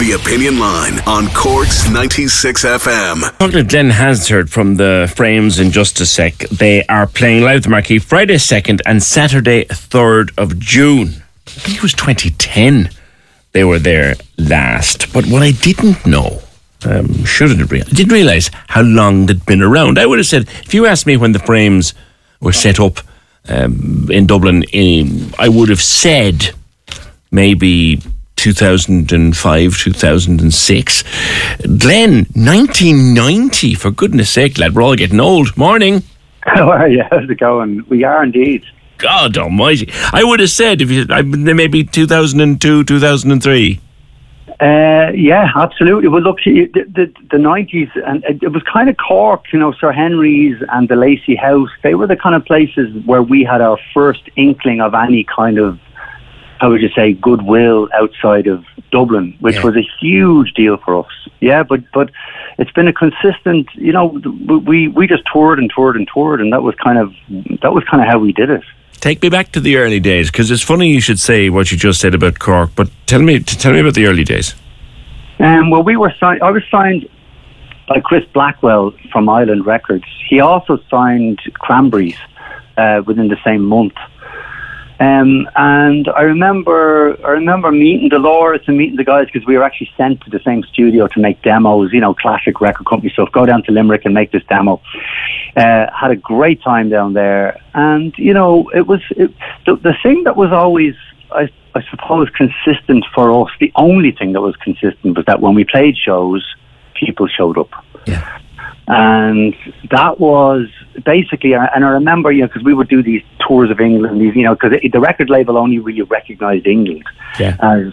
The Opinion Line on Cork's 96 FM. Talking to Glen Hansard from the Frames in just a sec. They are playing live at the Marquee Friday 2nd and Saturday 3rd of June. I think it was 2010 they were there last. But what I didn't know, um, should have realized, I didn't realise how long they'd been around. I would have said, if you asked me when the Frames were set up um, in Dublin, in, I would have said maybe 2005, 2006. Glen, 1990, for goodness sake, lad, we're all getting old. Morning. How are you? How's it going? We are indeed. God almighty. I would have said, if you, maybe 2002, 2003. Uh, yeah, absolutely. Well, look, the, the, the 90s, and it was kind of Cork, you know, Sir Henry's and the Lacey House. They were the kind of places where we had our first inkling of any kind of how would you say, goodwill outside of Dublin, which yeah. was a huge deal for us. Yeah, but but it's been a consistent. You know, we we just toured and toured and toured, and that was kind of that was kind of how we did it. Take me back to the early days because it's funny you should say what you just said about Cork, but tell me tell me about the early days. Um, well, we were signed. I was signed by Chris Blackwell from Island Records. He also signed Cranberries uh, within the same month. Um, and I remember, I remember meeting Dolores and meeting the guys because we were actually sent to the same studio to make demos, you know, classic record company stuff. Go down to Limerick and make this demo. Uh, had a great time down there, and you know, it was it, the, the thing that was always, I, I suppose, consistent for us. The only thing that was consistent was that when we played shows, people showed up. Yeah. And that was basically, and I remember, you know, because we would do these tours of England, these, you know, because the record label only really recognised England yeah. as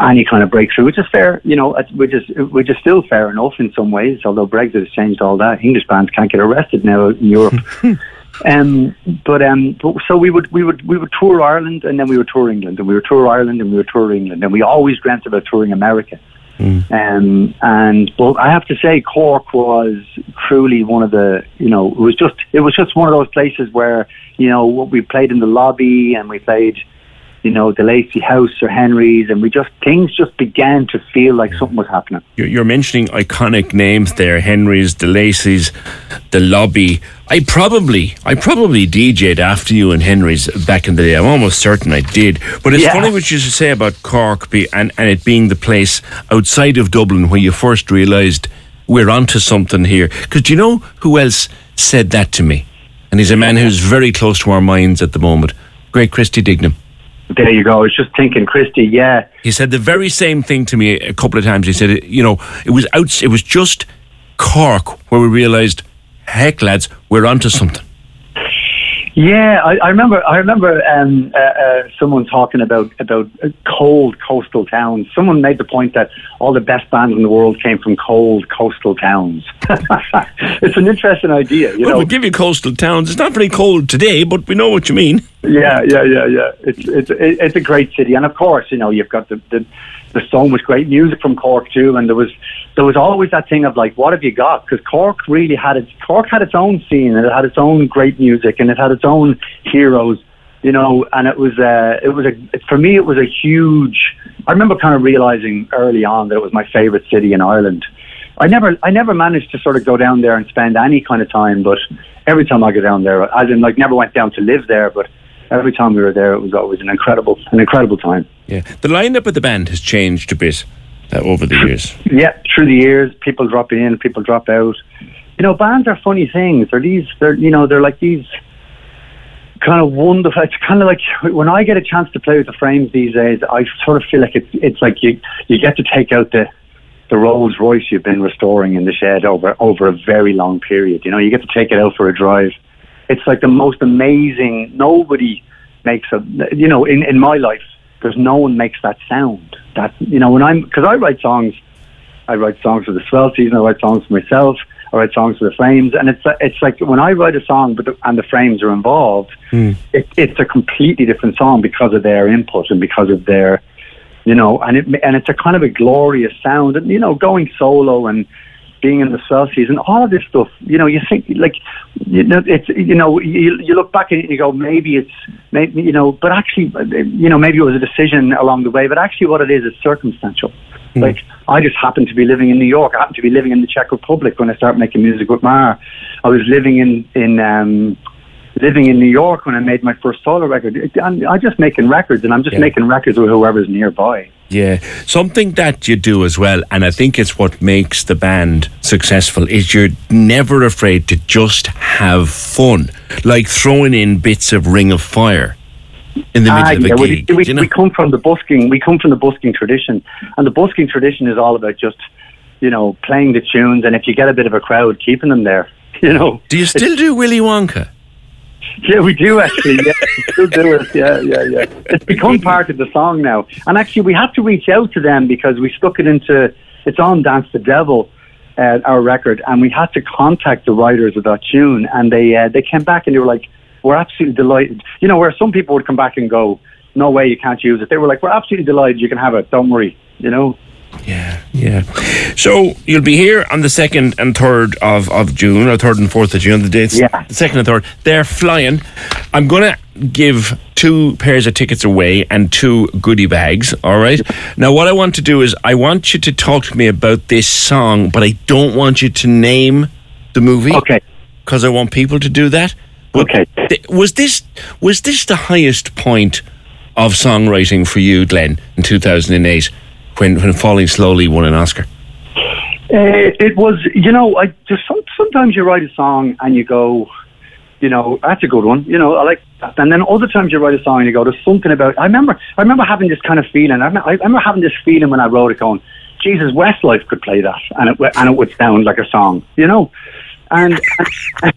any kind of breakthrough, which is fair, you know, which is which is still fair enough in some ways. Although Brexit has changed all that, English bands can't get arrested now in Europe. um, but um, but, so we would we would we would tour Ireland and then we would tour England and we would tour Ireland and we would tour England and we always dreamt about touring America. Mm. Um, and but I have to say, Cork was truly one of the, you know, it was just it was just one of those places where you know we played in the lobby and we played, you know, the Lacey House or Henry's, and we just things just began to feel like something was happening. You're mentioning iconic names there: Henry's, the Lacey's, the lobby. I probably, I probably DJ'd after you and Henry's back in the day. I'm almost certain I did. But it's yeah. funny what you should say about Cork be, and, and it being the place outside of Dublin where you first realised we're onto something here. Because do you know who else said that to me? And he's a man who's very close to our minds at the moment. Great Christy Dignam. There you go. I was just thinking, Christy. Yeah, he said the very same thing to me a couple of times. He said, you know, it was out. It was just Cork where we realised heck, lads, we're onto something. Yeah, I, I remember. I remember um, uh, uh, someone talking about about cold coastal towns. Someone made the point that all the best bands in the world came from cold coastal towns. it's an interesting idea. You well, know, we'll give you coastal towns. It's not very cold today, but we know what you mean. Yeah, yeah, yeah, yeah. It's it's it's a great city, and of course, you know, you've got the, the there's so much great music from Cork too, and there was there was always that thing of like, what have you got? Because Cork really had its Cork had its own scene, and it had its own great music, and it had its own heroes, you know. And it was uh, it was a for me it was a huge. I remember kind of realizing early on that it was my favorite city in Ireland. I never I never managed to sort of go down there and spend any kind of time, but every time I go down there, as in like never went down to live there, but every time we were there, it was always an incredible, an incredible time. Yeah, the lineup of the band has changed a bit uh, over the years. Yeah, through the years, people drop in, people drop out. You know, bands are funny things. They're these, they're you know, they're like these kind of wonderful. It's kind of like when I get a chance to play with the Frames these days, I sort of feel like it's it's like you you get to take out the the Rolls Royce you've been restoring in the shed over over a very long period. You know, you get to take it out for a drive it's like the most amazing. Nobody makes a, you know, in, in my life, there's no one makes that sound. That, you know, when I'm, because I write songs, I write songs for the Swell Season, I write songs for myself, I write songs for the Frames, and it's it's like when I write a song, but the, and the Frames are involved, mm. it, it's a completely different song because of their input and because of their, you know, and it and it's a kind of a glorious sound, and you know, going solo and being in the Swell Season, all of this stuff, you know, you think like, you know, it's you know, you, you look back and you go, maybe it's, maybe you know, but actually, you know, maybe it was a decision along the way, but actually, what it is is circumstantial. Mm. Like I just happened to be living in New York. I happened to be living in the Czech Republic when I started making music with Mar. I was living in in um, living in New York when I made my first solo record. I'm, I'm just making records, and I'm just Yeah. making records with whoever's nearby. Yeah, something that you do as well, and I think it's what makes the band successful. Is you're never afraid to just have fun, like throwing in bits of Ring of Fire in the middle Ah, of a yeah, gig. we, we, you know? we come from the busking. We come from the busking tradition, and the busking tradition is all about just, you know, playing the tunes, and if you get a bit of a crowd, keeping them there. You know. do you still do Willy Wonka? Yeah, we do actually. Yeah, we still do it. Yeah, yeah, yeah. It's become part of the song now, and actually, we had to reach out to them because we stuck it into. It's on Dance the Devil, uh, our record, and we had to contact the writers of that tune, and they uh, they came back and they were like, "We're absolutely delighted." You know, where some people would come back and go, "No way, you can't use it." They were like, "We're absolutely delighted. You can have it. Don't worry." You know. Yeah, yeah. So you'll be here on the second and third of, of June, or third and fourth of June. The dates, Yeah. the second and third. They're flying. I'm gonna give two pairs of tickets away and two goodie bags. All right. Now, what I want to do is I want you to talk to me about this song, but I don't want you to name the movie. Okay. Because I want people to do that. But Okay. th- was this was this the highest point of songwriting for you, Glen, in 2008, when when Falling Slowly won an Oscar? Uh, it was, you know, I just some, sometimes you write a song and you go, you know, that's a good one. You know, I like that. And then other times you write a song and you go, there's something about. I remember, I remember having this kind of feeling. I remember, I remember having this feeling when I wrote it, going, Jesus, Westlife could play that, and it and it would sound like a song. You know, and. and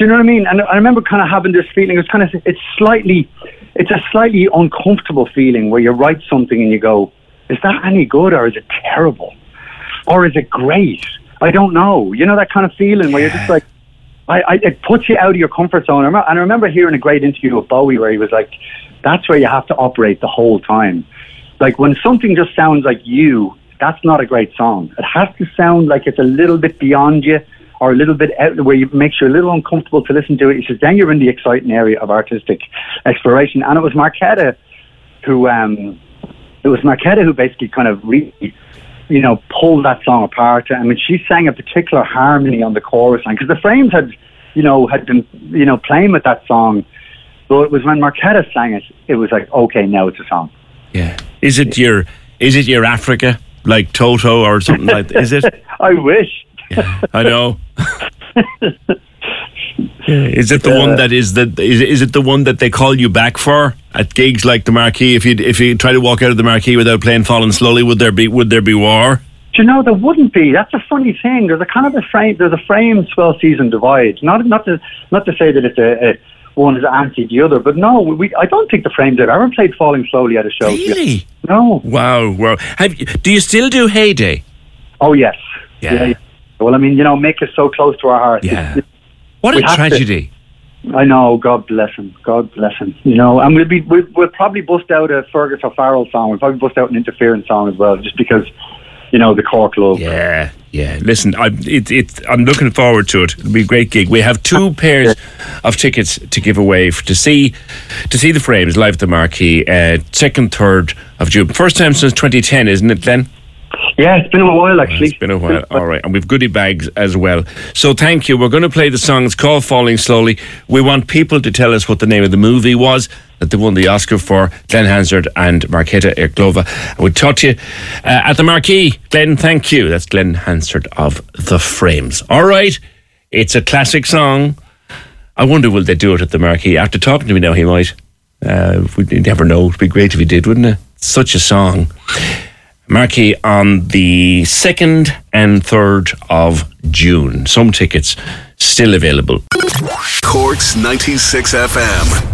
do you know what I mean? And I remember kind of having this feeling. It's kind of, it's slightly, it's a slightly uncomfortable feeling where you write something and you go, is that any good or is it terrible? or is it great? I don't know. You know that kind of feeling where you're just like, I, I, it puts you out of your comfort zone. And I remember hearing a great interview with Bowie where he was like, that's where you have to operate the whole time. Like when something just sounds like you, that's not a great song. It has to sound like it's a little bit beyond you or a little bit out where you makes you a little uncomfortable to listen to it. He says, then you're in the exciting area of artistic exploration. And it was Markéta who, um, it was Markéta who basically kind of really you know, pulled that song apart. I mean, she sang a particular harmony on the chorus line because the Frames had, you know, had been, you know, playing with that song. So it was when Markéta sang it, it was like, okay, now it's a song. Yeah. Is it your is it your Africa like Toto or something like that? Is it? I wish. I know. Is it the one uh, that is the is, is it the one that they call you back for at gigs like the Marquee? If you if you try to walk out of the Marquee without playing "Falling Slowly," would there be would there be war? Do you know there wouldn't be? That's a funny thing. There's a kind of a frame. There's a frame swell season divide. Not not to not to say that it's a, a one is anti the other, but no, we. I don't think the frames have ever played "Falling Slowly" at a show. Really? No. Wow, wow. Have you, do you still do Heyday? Oh yes. Yeah. Well, I mean, you know, make it so close to our hearts. Yeah. It's- What a We to- tragedy. I know. God bless him. God bless him. You know, and we'll be we'll, we'll probably bust out a Fergus O'Farrell song. We'll probably bust out an Interference song as well, just because you know the Cork love. Yeah, yeah. Listen, I, it, it, I'm looking forward to it. It'll be a great gig. We have two pairs of tickets to give away f- to see to see the Frames live at the Marquee. Uh, second, third of June. First time since 2010, isn't it, Glen? Yeah, it's been a while actually. It's been a while. All right, and we've goodie bags as well. So thank you. We're going to play the song. It's called "Falling Slowly." We want people to tell us what the name of the movie was that they won the Oscar for. Glen Hansard and Markéta Irglová. We'll talk to you uh, at the Marquee. Glen, thank you. That's Glen Hansard of The Frames. All right, it's a classic song. I wonder will they do it at the Marquee? After talking to me now, he might. Uh, we never know. It'd be great if he did, wouldn't it? Such a song. Marquee on the 2nd and 3rd of June. Some tickets still available. Corks 96 FM.